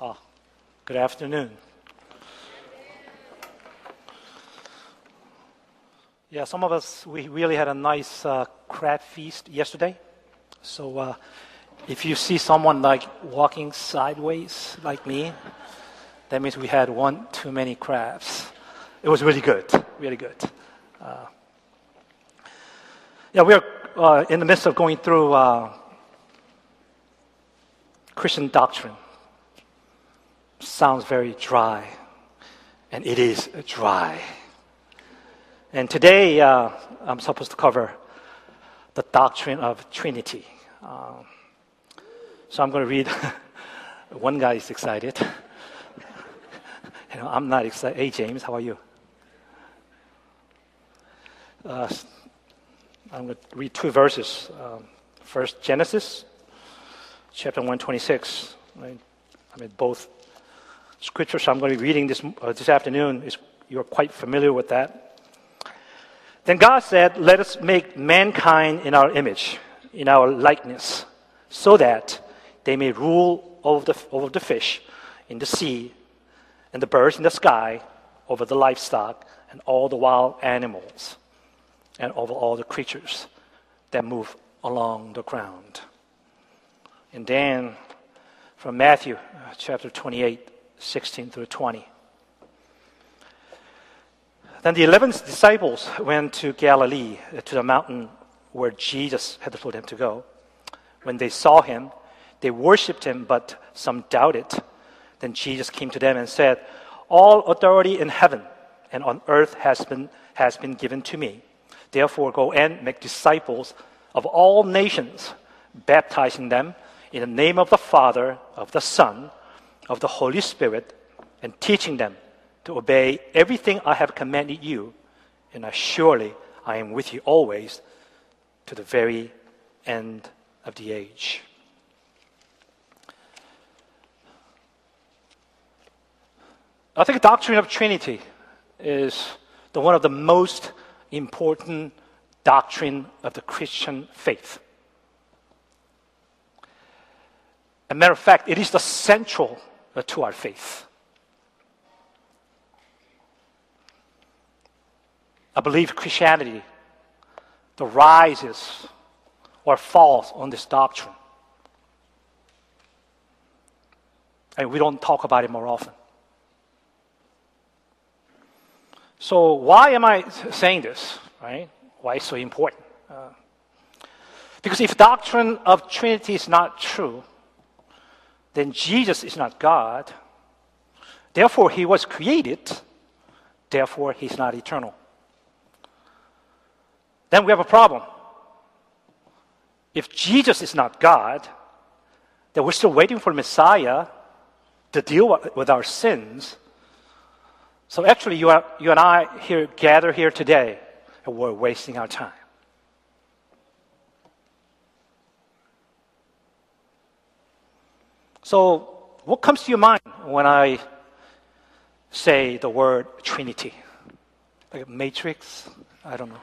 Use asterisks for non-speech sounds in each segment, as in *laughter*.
Oh, good afternoon. Yeah, some of us, we really had a nice uh, crab feast yesterday. So uh, if you see someone like walking sideways like me, that means we had one too many crabs. It was really good, really good. Uh, yeah, we're uh, in the midst of going through uh, Christian doctrine. Sounds very dry, and it is dry. And today uh, I'm supposed to cover the doctrine of Trinity. Um, so I'm going to read. *laughs* One guy is excited. *laughs* you know, I'm not excited. Hey, James, how are you? Uh, I'm going to read two verses. Um, first, Genesis, chapter 126. Right? I mean, both scriptures I'm going to be reading this, uh, this afternoon, is, you're quite familiar with that. Then God said, Let us make mankind in our image, in our likeness, so that they may rule over the, over the fish in the sea and the birds in the sky, over the livestock and all the wild animals, and over all the creatures that move along the ground. And then from Matthew uh, chapter 28, 16 through 20. Then the eleven disciples went to Galilee, uh, to the mountain where Jesus had told them to go. When they saw him, they worshipped him, but some doubted. Then Jesus came to them and said, All authority in heaven and on earth has been, has been given to me. Therefore, go and make disciples of all nations, baptizing them in the name of the Father, of the Son, of the Holy Spirit, and teaching them to obey everything I have commanded you, and I surely I am with you always to the very end of the age. I think the doctrine of Trinity is the one of the most important doctrine of the Christian faith. As a matter of fact, it is the central to our faith. I believe Christianity, the rises or falls on this doctrine. And we don't talk about it more often. So, why am I saying this, right? Why it's so important? Uh, because if doctrine of Trinity is not true, then Jesus is not God. Therefore, he was created. Therefore, he's not eternal then we have a problem. If Jesus is not God, then we're still waiting for Messiah to deal with our sins. So actually, you, are, you and I here gather here today, and we're wasting our time. So, what comes to your mind when I say the word Trinity? Like a matrix? I don't know.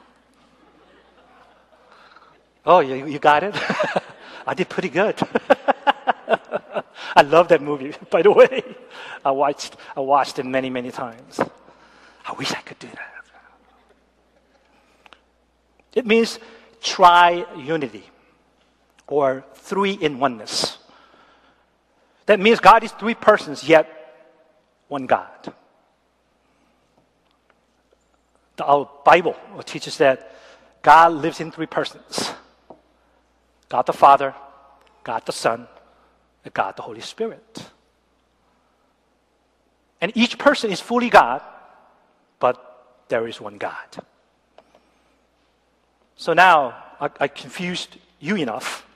Oh, you, you got it? *laughs* I did pretty good. *laughs* I love that movie, *laughs* by the way. I watched, I watched it many, many times. I wish I could do that. It means tri-unity or three in oneness. That means God is three persons, yet one God. Our Bible teaches that God lives in three persons. God the Father, God the Son, and God the Holy Spirit. And each person is fully God, but there is one God. So now I, I confused you enough.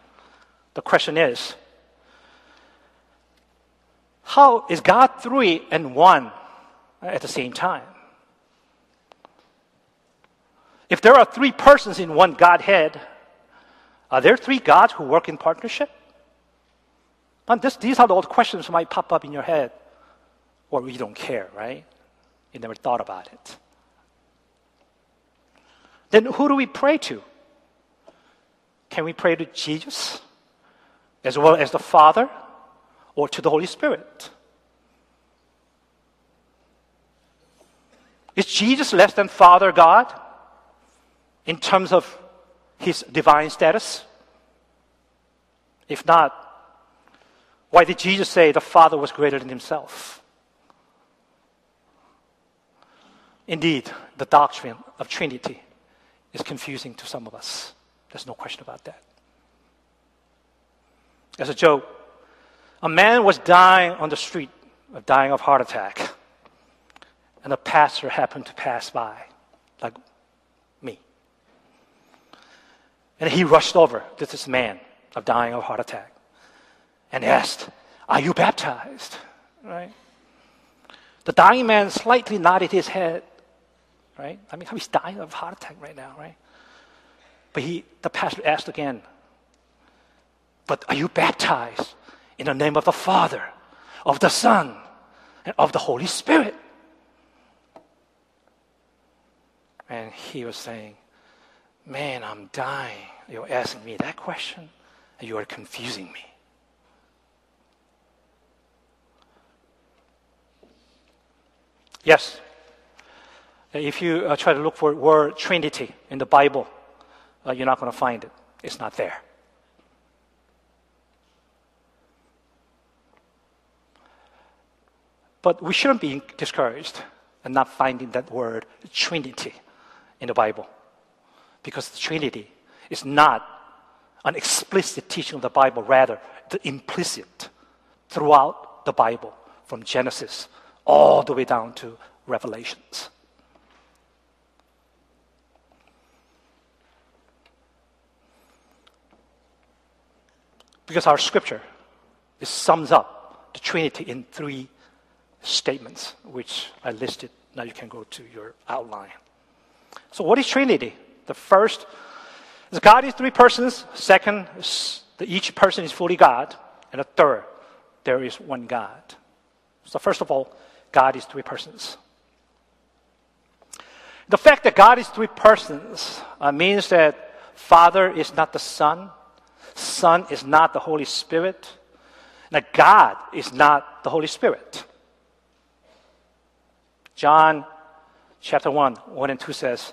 The question is how is God three and one at the same time? If there are three persons in one Godhead, are there three gods who work in partnership? And this, these are the old questions that might pop up in your head, or you don't care, right? You never thought about it. Then who do we pray to? Can we pray to Jesus as well as the Father or to the Holy Spirit? Is Jesus less than Father God in terms of his divine status? If not, why did Jesus say the Father was greater than himself? Indeed, the doctrine of Trinity is confusing to some of us. There's no question about that. As a joke, a man was dying on the street, of dying of heart attack, and a pastor happened to pass by, like me. And he rushed over to this man of dying of heart attack and asked, Are you baptized? Right? The dying man slightly nodded his head. Right? I mean, he's dying of heart attack right now, right? But he, the pastor asked again, But are you baptized in the name of the Father, of the Son, and of the Holy Spirit? And he was saying, Man, I'm dying. You're asking me that question, and you are confusing me. Yes. If you uh, try to look for word Trinity in the Bible, uh, you're not going to find it. It's not there. But we shouldn't be discouraged and not finding that word Trinity in the Bible. Because the Trinity is not an explicit teaching of the Bible, rather, the implicit throughout the Bible, from Genesis all the way down to Revelations. Because our scripture sums up the Trinity in three statements, which I listed. Now you can go to your outline. So, what is Trinity? The first is God is three persons. Second, each person is fully God. And the third, there is one God. So, first of all, God is three persons. The fact that God is three persons uh, means that Father is not the Son, Son is not the Holy Spirit, and God is not the Holy Spirit. John chapter 1, 1 and 2 says,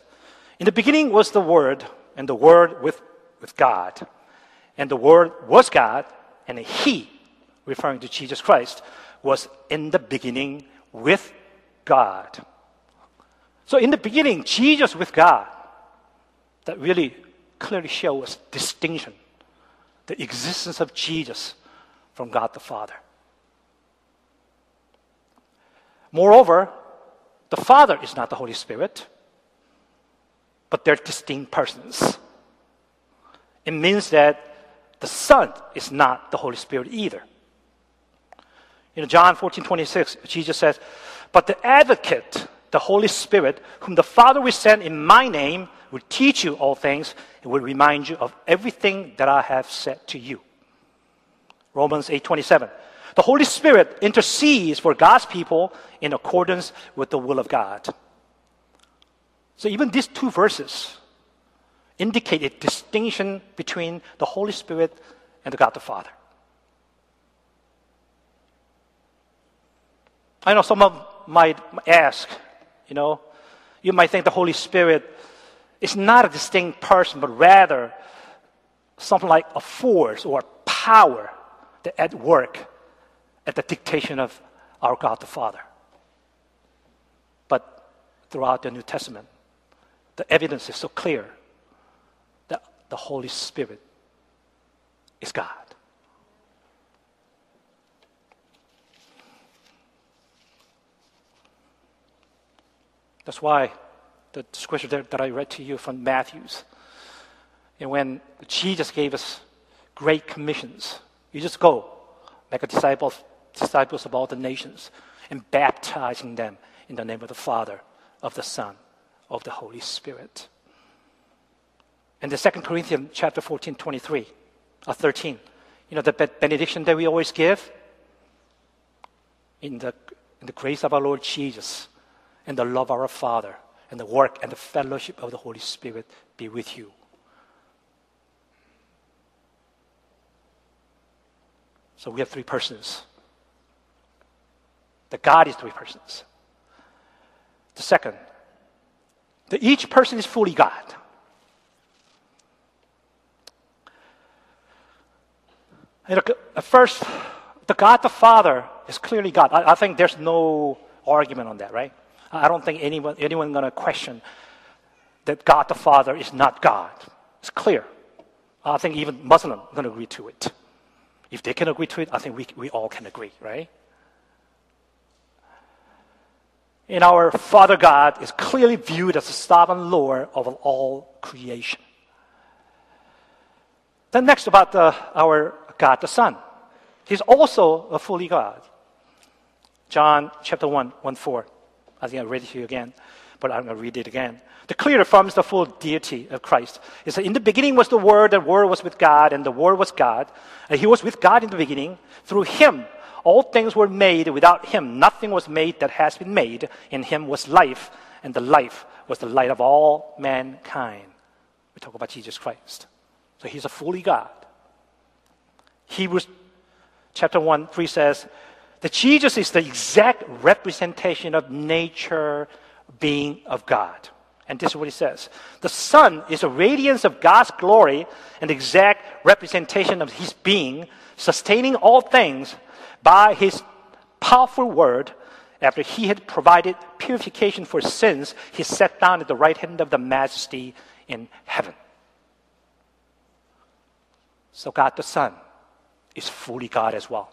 In the beginning was the Word, and the Word with, with God. And the Word was God, and He, referring to Jesus Christ, was in the beginning with God. So in the beginning, Jesus with God, that really clearly shows distinction, the existence of Jesus from God the Father. Moreover, the Father is not the Holy Spirit, but they're distinct persons. It means that the Son is not the Holy Spirit either. In John 14, 26, Jesus says, But the advocate, the Holy Spirit, whom the Father will send in my name, will teach you all things and will remind you of everything that I have said to you. Romans 8, 27. The Holy Spirit intercedes for God's people in accordance with the will of God. So even these two verses indicate a distinction between the Holy Spirit and the God the Father. I know some of might ask, you know, you might think the Holy Spirit is not a distinct person, but rather something like a force or a power that at work at the dictation of our God the Father. But throughout the New Testament, the evidence is so clear that the Holy Spirit is God. That's why the scripture that, that I read to you from Matthew's, and when Jesus gave us great commissions, you just go, make a disciple, disciples of all the nations, and baptizing them in the name of the Father, of the Son, of the Holy Spirit. And the Second Corinthians chapter 14, 23, or 13, you know, the benediction that we always give in the, in the grace of our Lord Jesus and the love of our Father and the work and the fellowship of the Holy Spirit be with you. So we have three persons. The God is three persons. The second, that each person is fully God. And at first, the God the Father is clearly God. I, I think there's no argument on that, right? I don't think anyone anyone going to question that God the Father is not God. It's clear. I think even Muslims going to agree to it. If they can agree to it, I think we, we all can agree, right? And our Father God is clearly viewed as the sovereign Lord of all creation. Then next about the, our God the Son. He's also a fully God. John chapter 1, 1 4. I think I read it to you again, but I'm going to read it again. The clear affirms the full deity of Christ. It says, In the beginning was the Word, the Word was with God, and the Word was God. And He was with God in the beginning. Through Him, all things were made. Without Him, nothing was made that has been made. In Him was life, and the life was the light of all mankind. We talk about Jesus Christ. So He's a fully God. Hebrews chapter 1, 3 says, that Jesus is the exact representation of nature being of God. And this is what he says The Son is a radiance of God's glory and exact representation of his being, sustaining all things by his powerful word. After he had provided purification for sins, he sat down at the right hand of the majesty in heaven. So, God the Son is fully God as well.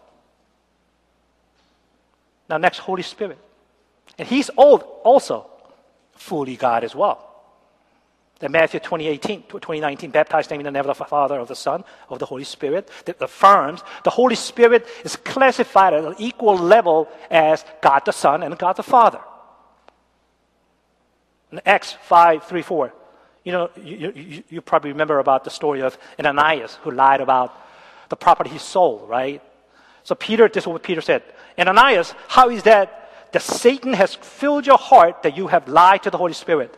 Now, next, Holy Spirit. And he's old also fully God as well. That Matthew 2018, 2019, baptized in the name of the Father, of the Son, of the Holy Spirit, that affirms the Holy Spirit is classified at an equal level as God the Son and God the Father. In Acts 5, 3, 4. You know, you, you, you probably remember about the story of Ananias who lied about the property he sold, right? So Peter, this is what Peter said. Ananias, how is that that Satan has filled your heart that you have lied to the Holy Spirit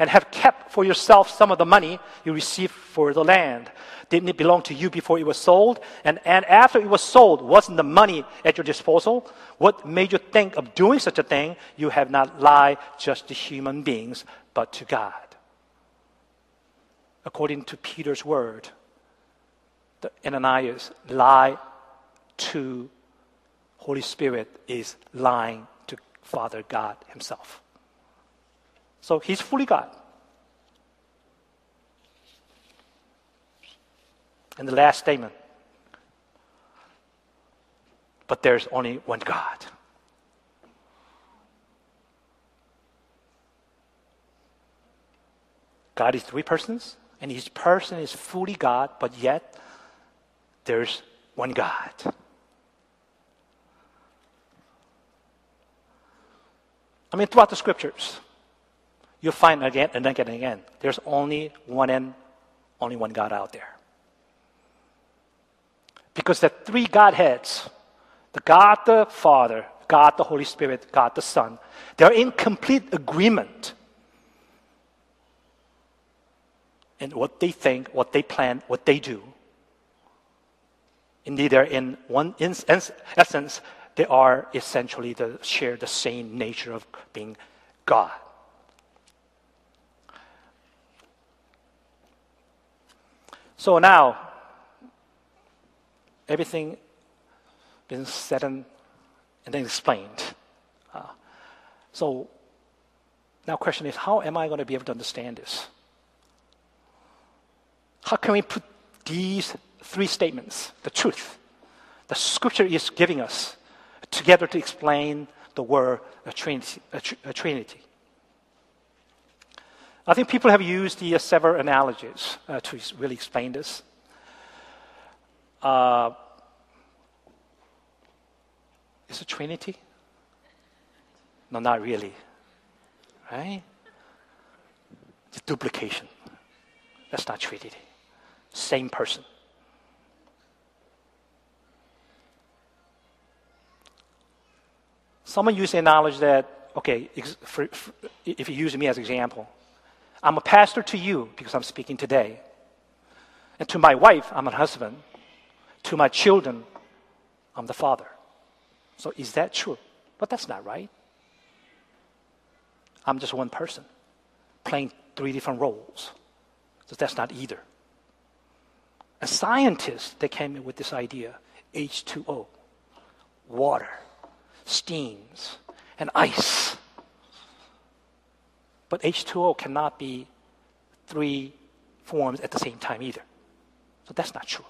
and have kept for yourself some of the money you received for the land? Didn't it belong to you before it was sold? And, and after it was sold, wasn't the money at your disposal? What made you think of doing such a thing? You have not lied just to human beings, but to God. According to Peter's word, the Ananias lied to Holy Spirit is lying to Father God Himself. So He's fully God. And the last statement. But there's only one God. God is three persons, and each person is fully God, but yet there's one God. I mean, throughout the scriptures, you find again and again and again, there's only one and only one God out there. Because the three Godheads, the God the Father, God the Holy Spirit, God the Son, they're in complete agreement in what they think, what they plan, what they do. Indeed, they're in one in essence, they are essentially the, share the same nature of being God. So now, everything been said and, then explained. Uh, so now, question is, how am I going to be able to understand this? How can we put these three statements, the truth, the Scripture is giving us, together to explain the word a Trinity. A tr- a trinity. I think people have used the uh, several analogies uh, to really explain this. Uh, is it Trinity? No, not really. Right? It's duplication. That's not Trinity. Same person. Someone used the analogy that, okay, for, for, if you use me as example, I'm a pastor to you because I'm speaking today. And to my wife, I'm a husband. To my children, I'm the father. So is that true? But that's not right. I'm just one person. playing three different roles. So that's not either. A scientist that came in with this idea H2O, water, steams, and ice. But H2O cannot be three forms at the same time either. So that's not true.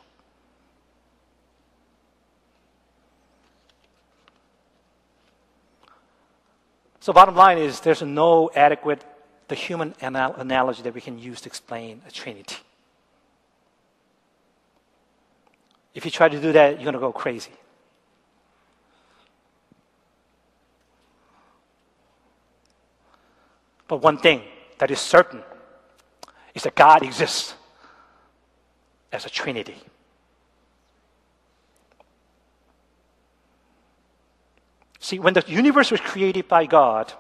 So bottom line is there's no adequate the human anal- analogy that we can use to explain a trinity. If you try to do that, you're going to go crazy. But one thing that is certain is that God exists as a trinity. See, when the universe was created by God,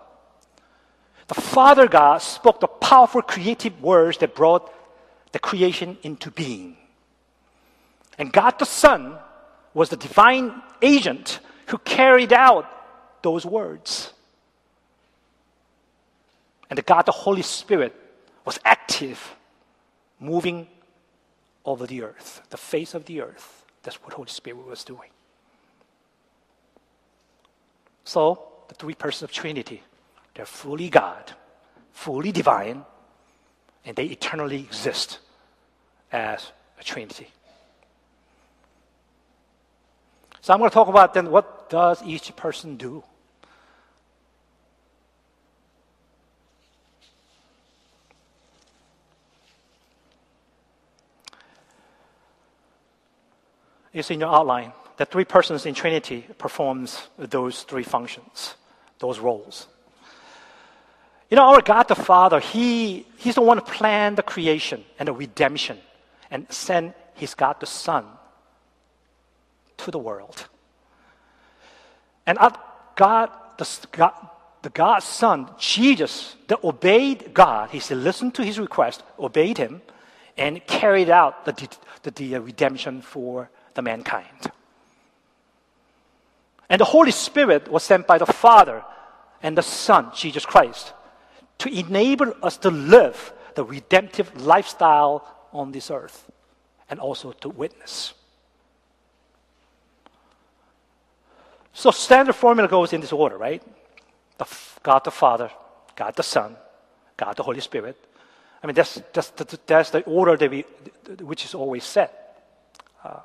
the Father God spoke the powerful creative words that brought the creation into being. And God the Son was the divine agent who carried out those words. And God the Holy Spirit was active, moving over the earth, the face of the earth. That's what Holy Spirit was doing. So, the three persons of Trinity, they're fully God, fully divine, and they eternally exist as a Trinity. So I'm going to talk about then what does each person do? It's in your outline the three persons in Trinity performs those three functions, those roles. You know, our God the Father, He, He's the one who planned the creation and the redemption and sent His God the Son to the world. And God, the, God, the God's Son, Jesus, that obeyed God, He listened to His request, obeyed Him, and carried out the, the, the redemption for the mankind. And the Holy Spirit was sent by the Father and the Son, Jesus Christ, to enable us to live the redemptive lifestyle on this earth and also to witness. So standard formula goes in this order, right? The God the Father, God the Son, God the Holy Spirit. I mean, that's, that's, that's the order that we, which is always set. Uh,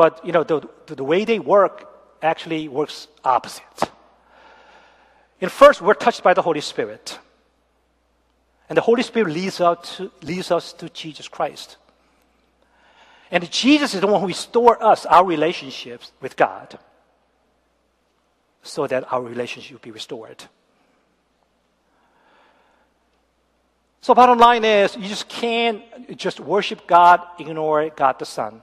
but, you know, the, the way they work actually works opposite. In first, we're touched by the Holy Spirit. And the Holy Spirit leads us to, leads us to Jesus Christ. And Jesus is the one who restores us, our relationships with God, so that our relationship will be restored. So, bottom line is, you just can't just worship God, ignore God the Son.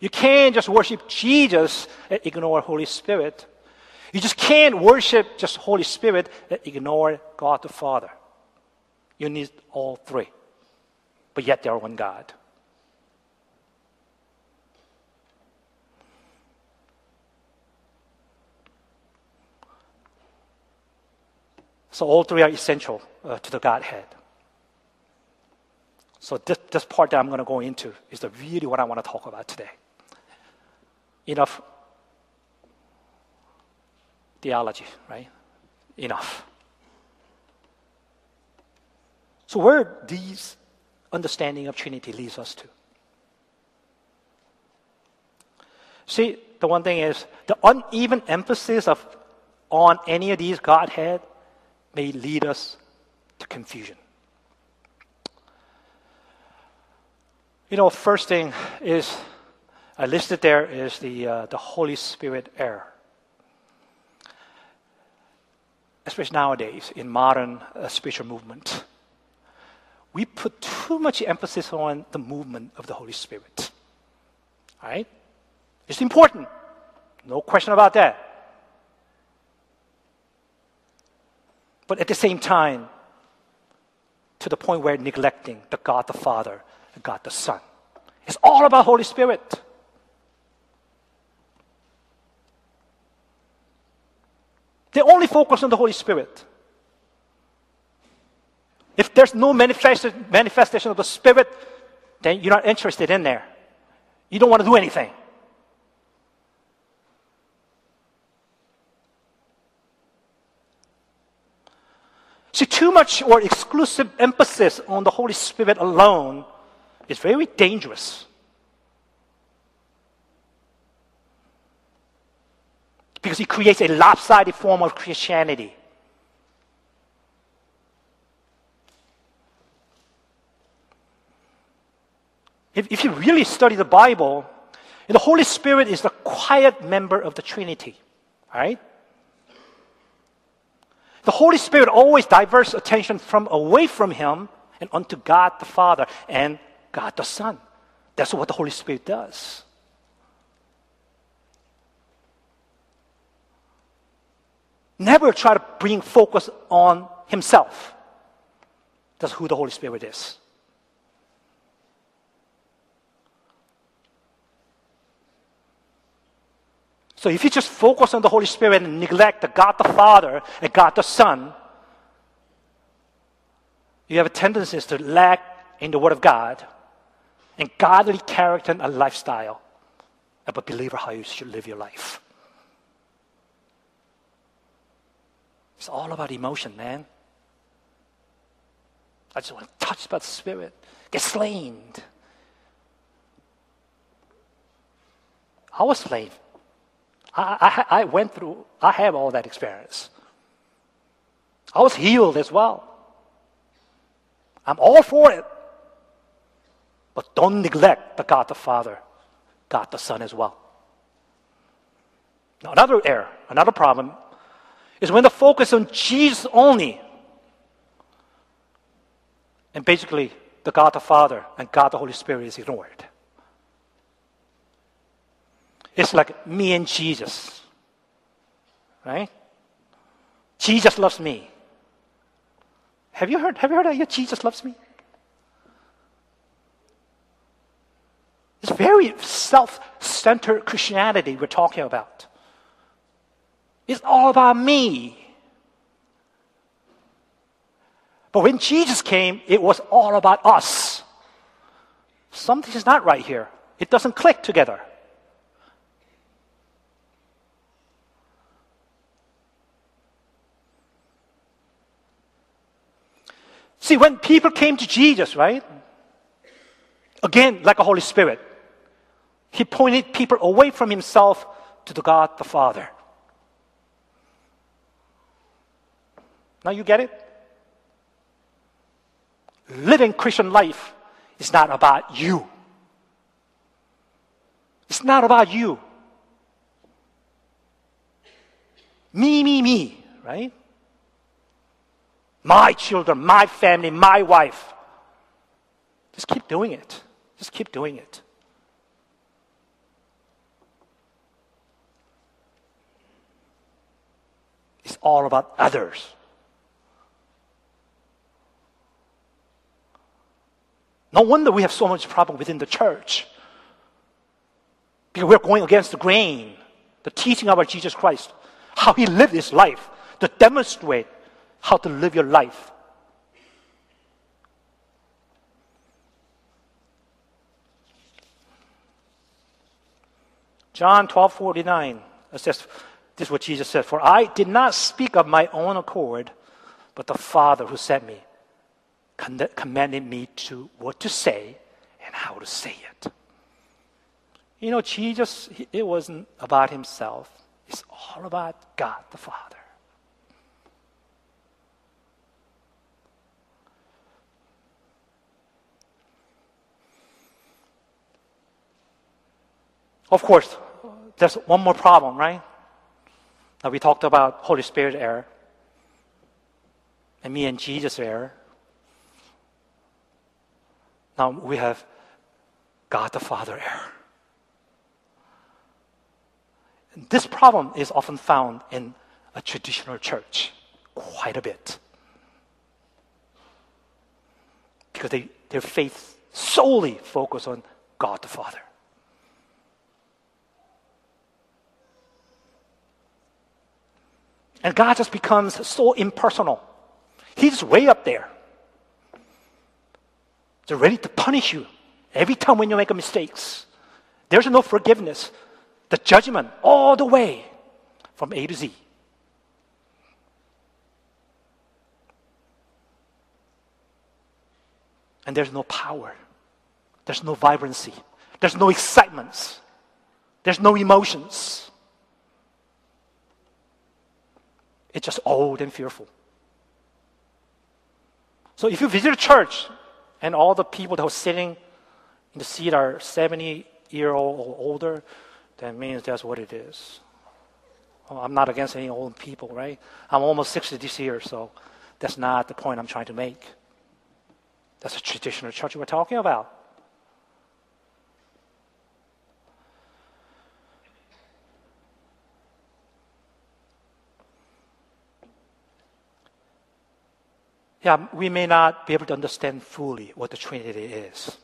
You can't just worship Jesus and ignore Holy Spirit. You just can't worship just Holy Spirit and ignore God the Father. You need all three. But yet they are one God. So all three are essential uh, to the Godhead. So this, this part that I'm going to go into is the really what I want to talk about today enough theology, right? Enough. So where these understanding of Trinity leads us to? See, the one thing is the uneven emphasis of on any of these Godhead may lead us to confusion. You know, first thing is uh, listed there is the, uh, the Holy Spirit error. Especially nowadays in modern uh, spiritual movement. We put too much emphasis on the movement of the Holy Spirit. Right? It's important. No question about that. But at the same time, to the point where neglecting the God the Father, the God the Son. It's all about Holy Spirit. They only focus on the Holy Spirit. If there's no manifestation, of the Spirit, then you're not interested in there. You don't want to do anything. See, too much or exclusive emphasis on the Holy Spirit alone is very dangerous. Because it creates a lopsided form of Christianity. If, if you really study the Bible, the Holy Spirit is the quiet member of the Trinity, right? The Holy Spirit always diverts attention from away from Him and unto God the Father and God the Son. That's what the Holy Spirit does. Never try to bring focus on Himself. That's who the Holy Spirit is. So if you just focus on the Holy Spirit and neglect the God the Father and God the Son, you have a tendency to lack in the Word of God and godly character and lifestyle of a believer how you should live your life. It's all about emotion, man. I just want to touch by the Spirit, get slain. I was slain. I, I, I went through, I have all that experience. I was healed as well. I'm all for it. But don't neglect the God the Father, God the Son as well. Now, another error, another problem is when the focus on Jesus only, and basically the God the Father and God the Holy Spirit is ignored. It's like me and Jesus. Right? Jesus loves me. Have you heard, have you heard that? Yeah, Jesus loves me? It's very self centered Christianity we're talking about. It's all about me. But when Jesus came, it was all about us. Something is not right here. It doesn't click together. See, when people came to Jesus, right? Again, like a Holy Spirit, he pointed people away from himself to the God the Father. Now you get it? Living Christian life is not about you. It's not about you. Me, me, me, right? my children, my family, my wife. Just keep doing it. Just keep doing it. It's all about others. No wonder we have so much problem within the church. Because we're going against the grain, the teaching of our Jesus Christ, how he lived his life to demonstrate how to live your life. John 12 49 says, This is what Jesus said, For I did not speak of my own accord, but the Father who sent me commanded me to what to say and how to say it. You know, Jesus, it wasn't about himself, it's all about God the Father. Of course, there's one more problem, right? Now we talked about Holy Spirit error, and me and Jesus error. Now we have God the Father error. This problem is often found in a traditional church quite a bit. Because they, their faith solely focus on God the Father. And God just becomes so impersonal. He's way up there. They're ready to punish you every time when you make mistakes. There's no forgiveness. The judgment all the way from A to Z. And there's no power. There's no vibrancy. There's no excitement. There's no emotions. It's just old and fearful. So if you visit a church and all the people that are sitting in the seat are 70 year old or older, that means that's what it is. I'm not against any old people, right? I'm almost 60 this year, so that's not the point I'm trying to make. That's a traditional church we're talking about. Yeah, we may not be able to understand fully what the Trinity is.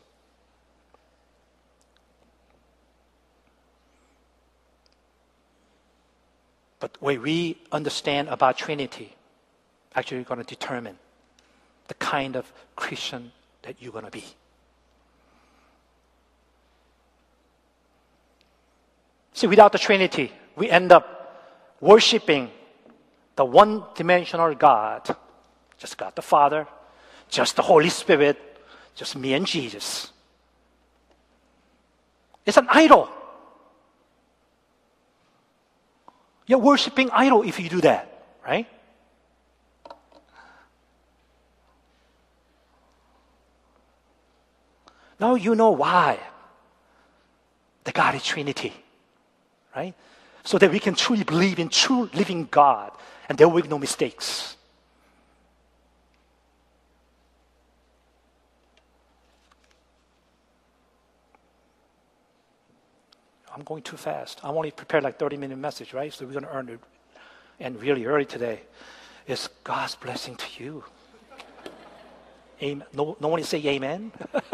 But what we understand about Trinity actually going to determine the kind of Christian that you're going to be. See, without the Trinity, we end up worshiping the one dimensional God, just God the Father, just the Holy Spirit, just me and Jesus. It's an idol. You're worshiping idol if you do that, right? Now you know why the God is Trinity, right? So that we can truly believe in true living God and there will be no mistakes. I'm going too fast. I'm only prepared like 30 minute message, right? So we're going to earn it. And really early today is God's blessing to you. Amen. No, no one say amen. *laughs*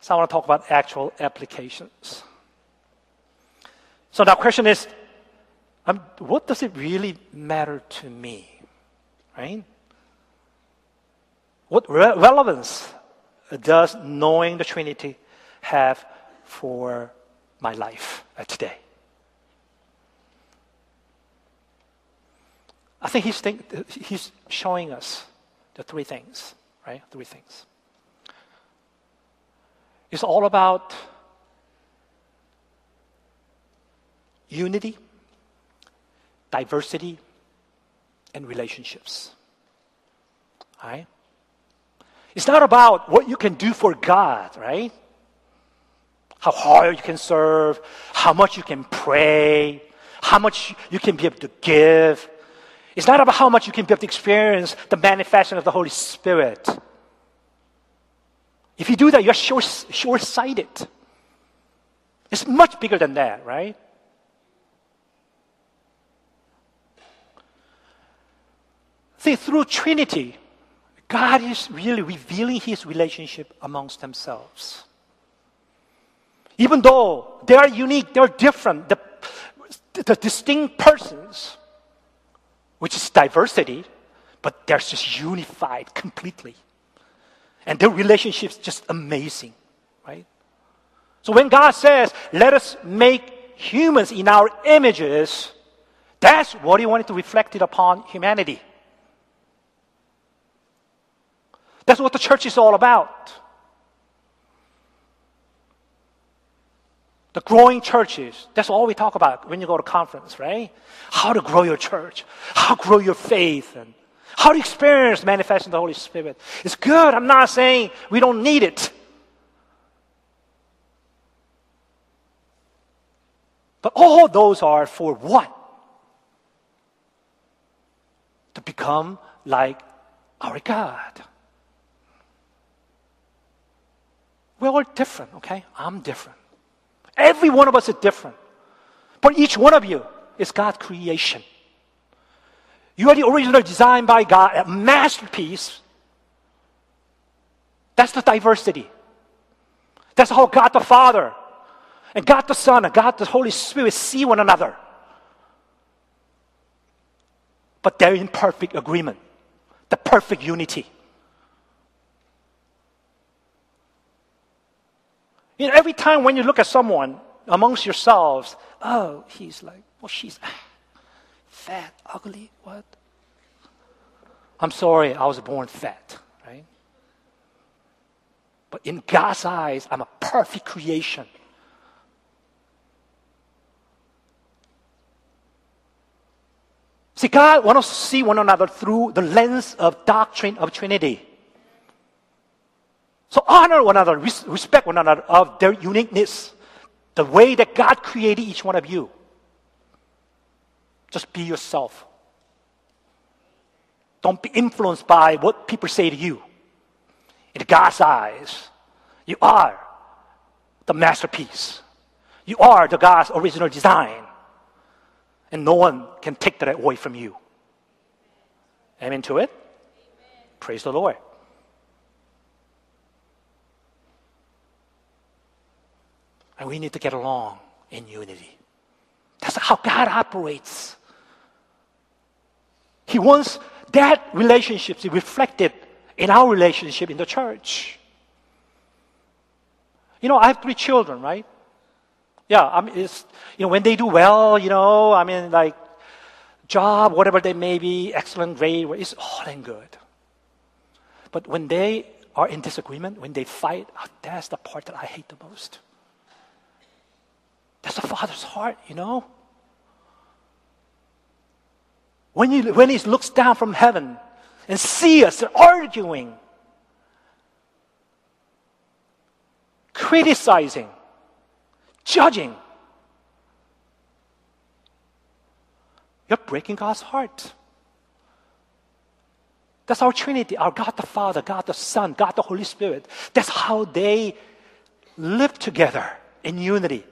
so I want to talk about actual applications. So the question is, um, what does it really matter to me? Right? What re- relevance does knowing the Trinity have for my life today? I think he's, think, he's showing us the three things, right? Three things. It's all about unity, diversity, and relationships. Right? It's not about what you can do for God, right? How hard you can serve, how much you can pray, how much you can be able to give. It's not about how much you can be able to experience the manifestation of the Holy Spirit. If you do that, you're short, short-sighted. It's much bigger than that, right? See, through Trinity, God is really revealing his relationship amongst themselves. Even though they are unique, they're different, the, the distinct persons, which is diversity, but they're just unified completely. And their relationship's just amazing, right? So when God says, let us make humans in our images, that's what he wanted to reflect it upon humanity. That's what the church is all about. The growing churches, that's all we talk about when you go to conference, right? How to grow your church, how to grow your faith, and how to experience manifesting the Holy Spirit. It's good. I'm not saying we don't need it. But all those are for what? To become like our God. We're all different, okay? I'm different. Every one of us is different. But each one of you is God's creation. You are the original design by God, a masterpiece. That's the diversity. That's how God the Father and God the Son and God the Holy Spirit see one another. But they're in perfect agreement, the perfect unity. You know, every time when you look at someone amongst yourselves, oh, he's like, well, she's *sighs* fat, ugly, what? I'm sorry, I was born fat, right? But in God's eyes, I'm a perfect creation. See, God wants us to see one another through the lens of doctrine of Trinity. So honor one another, respect one another of their uniqueness, the way that God created each one of you. Just be yourself. Don't be influenced by what people say to you. In God's eyes, you are the masterpiece. You are the God's original design. And no one can take that away from you. Amen to it? Amen. Praise the Lord. And we need to get along in unity. That's how God operates. He wants that relationship to be reflected in our relationship in the church. You know, I have three children, right? Yeah, I mean, it's, you know, when they do well, you know, I mean, like, job, whatever they may be, excellent grade, it's all and good. But when they are in disagreement, when they fight, oh, that's the part that I hate the most. That's the Father's heart, you know? When he, when he looks down from heaven and see us arguing, criticizing, judging. You're breaking God's heart. That's our Trinity, our God the Father, God the Son, God the Holy Spirit. That's how they live together in unity,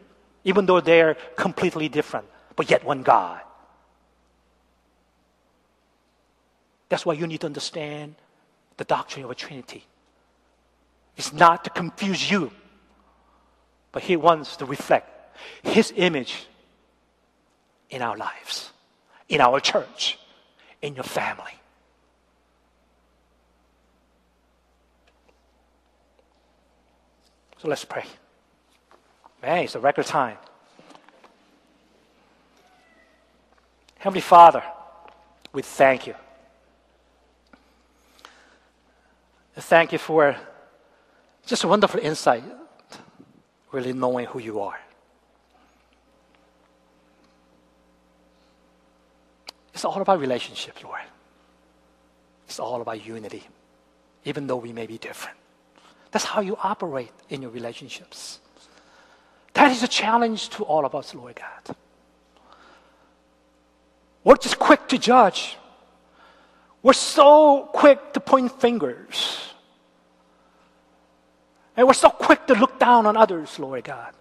even though they're completely different, but yet one God. That's why you need to understand the doctrine of a Trinity. It's not to confuse you but He wants to reflect His image in our lives, in our church, in your family. So let's pray. Man, it's a record time. Heavenly Father, we thank you. Thank you for just a wonderful insight really knowing who you are. It's all about relationship, Lord. It's all about unity, even though we may be different. That's how you operate in your relationships. That is a challenge to all of us, Lord God. We're just quick to judge. We're so quick to point fingers. And we're so quick to look down on others, Lord God.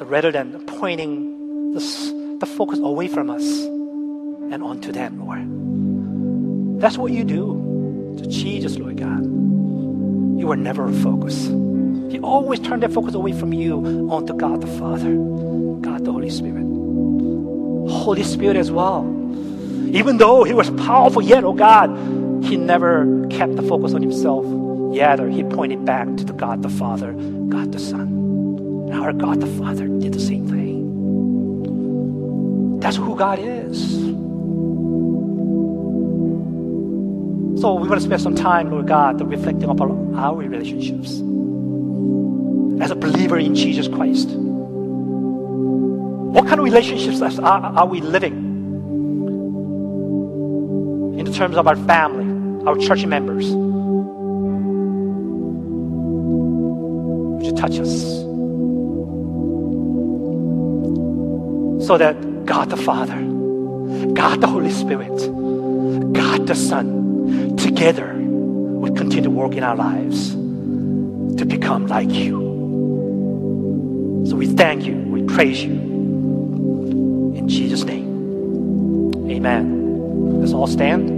rather than pointing this, the focus away from us and onto them, Lord. That's what you do to Jesus, Lord God. You were never a You always turn that focus away from you onto God the Father, God the Holy Spirit. Holy Spirit as well. Even though He was powerful yet, oh God, He never kept the focus on Himself Rather, he pointed back to the God the Father, God the Son. And our God the Father did the same thing. That's who God is. So we want to spend some time, Lord God, reflecting upon our relationships as a believer in Jesus Christ. What kind of relationships are, are we living in terms of our family, our church members? Would you touch us. So that God the Father, God the Holy Spirit, God the Son, together would continue to work in our lives to become like you. So we thank you, we praise you. In Jesus' name, amen. Let's all stand.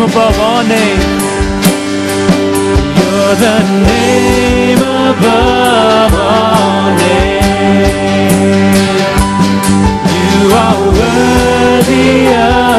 name above all names. You're the name above all names. You are worthy of.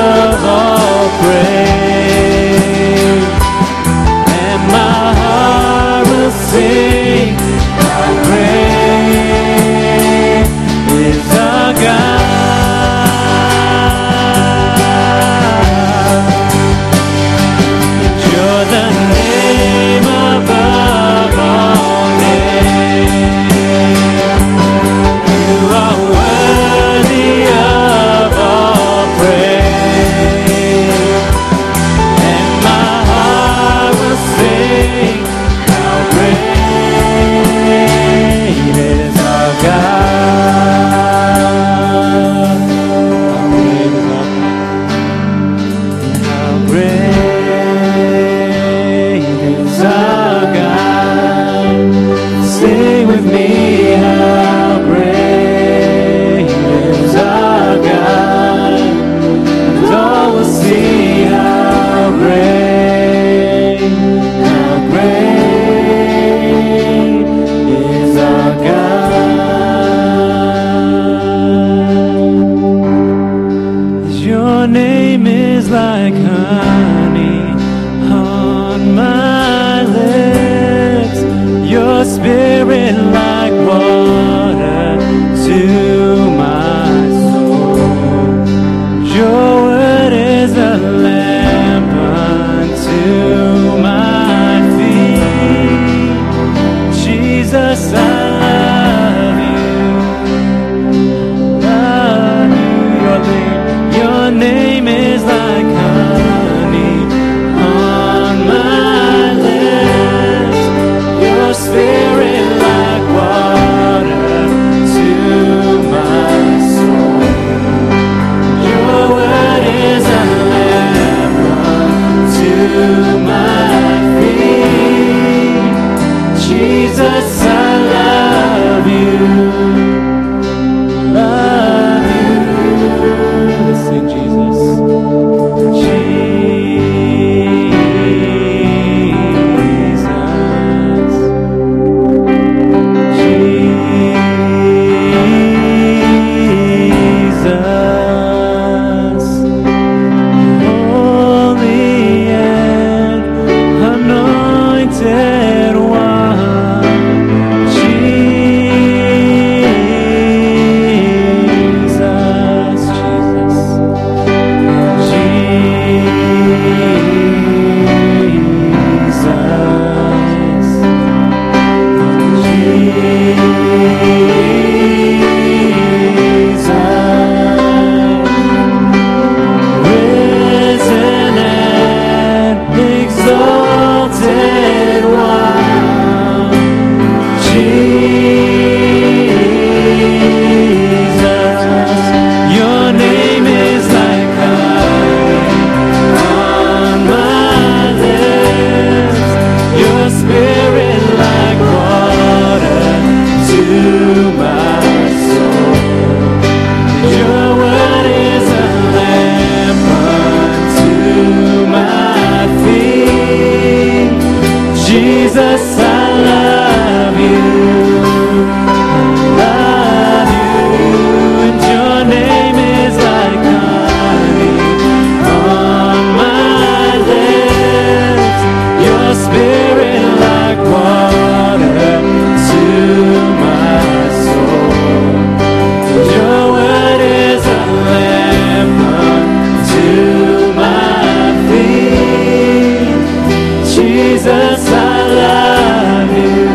Jesus, I love you.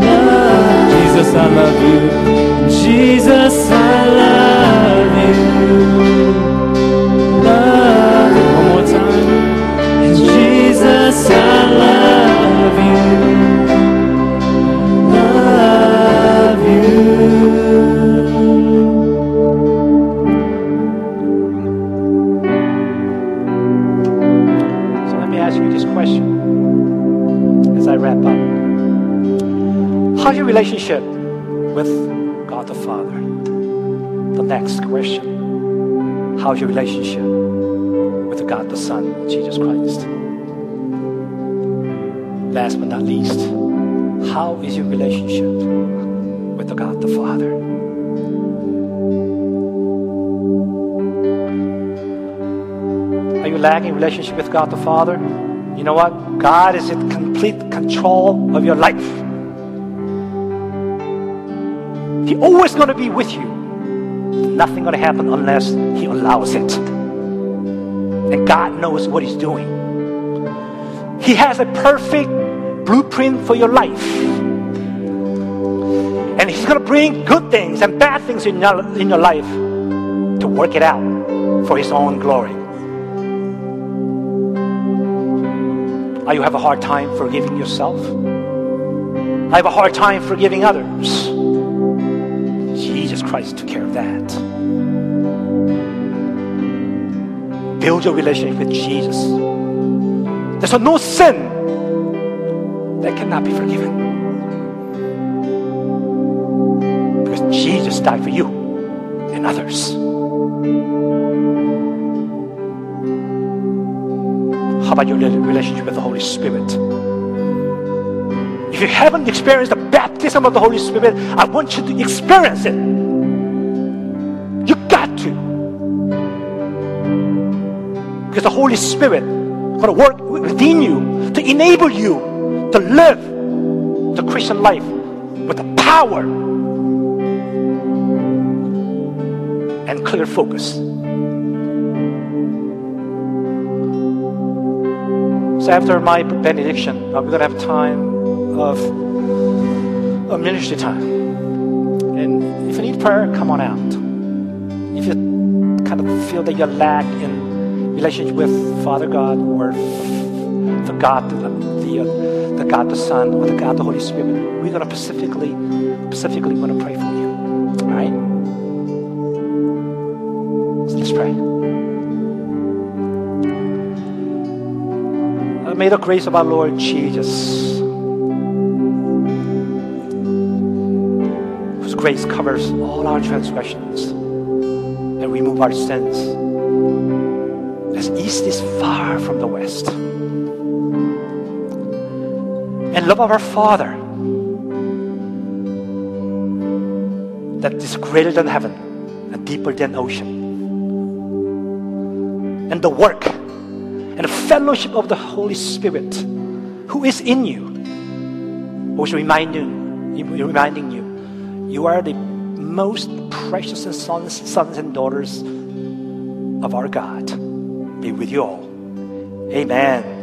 Love Jesus, I love you. Relationship with God the Father? The next question. How's your relationship with God the Son, Jesus Christ? Last but not least, how is your relationship with the God the Father? Are you lacking relationship with God the Father? You know what? God is in complete control of your life. He always going to be with you. Nothing going to happen unless He allows it. And God knows what He's doing. He has a perfect blueprint for your life. And He's going to bring good things and bad things in your, in your life to work it out for His own glory. Are you have a hard time forgiving yourself? I have a hard time forgiving others. Christ took care of that. Build your relationship with Jesus. There's no sin that cannot be forgiven. Because Jesus died for you and others. How about your relationship with the Holy Spirit? If you haven't experienced the baptism of the Holy Spirit, I want you to experience it. Because the Holy Spirit going to work within you to enable you to live the Christian life with the power and clear focus. So after my benediction, we're going to have time of a ministry time. And if you need prayer, come on out. If you kind of feel that you lack in relationship with Father God or the God, the, the, uh, the God the Son or the God the Holy Spirit, we're going to specifically, specifically going to pray for you. All right? So let's pray. Uh, May the grace of our Lord Jesus, whose grace covers all our transgressions and remove our sins, east is far from the west, and love of our Father that is greater than heaven and deeper than ocean, and the work and the fellowship of the Holy Spirit who is in you, is reminding, reminding you, you are the most precious sons, sons and daughters of our God. Be with you all. Amen.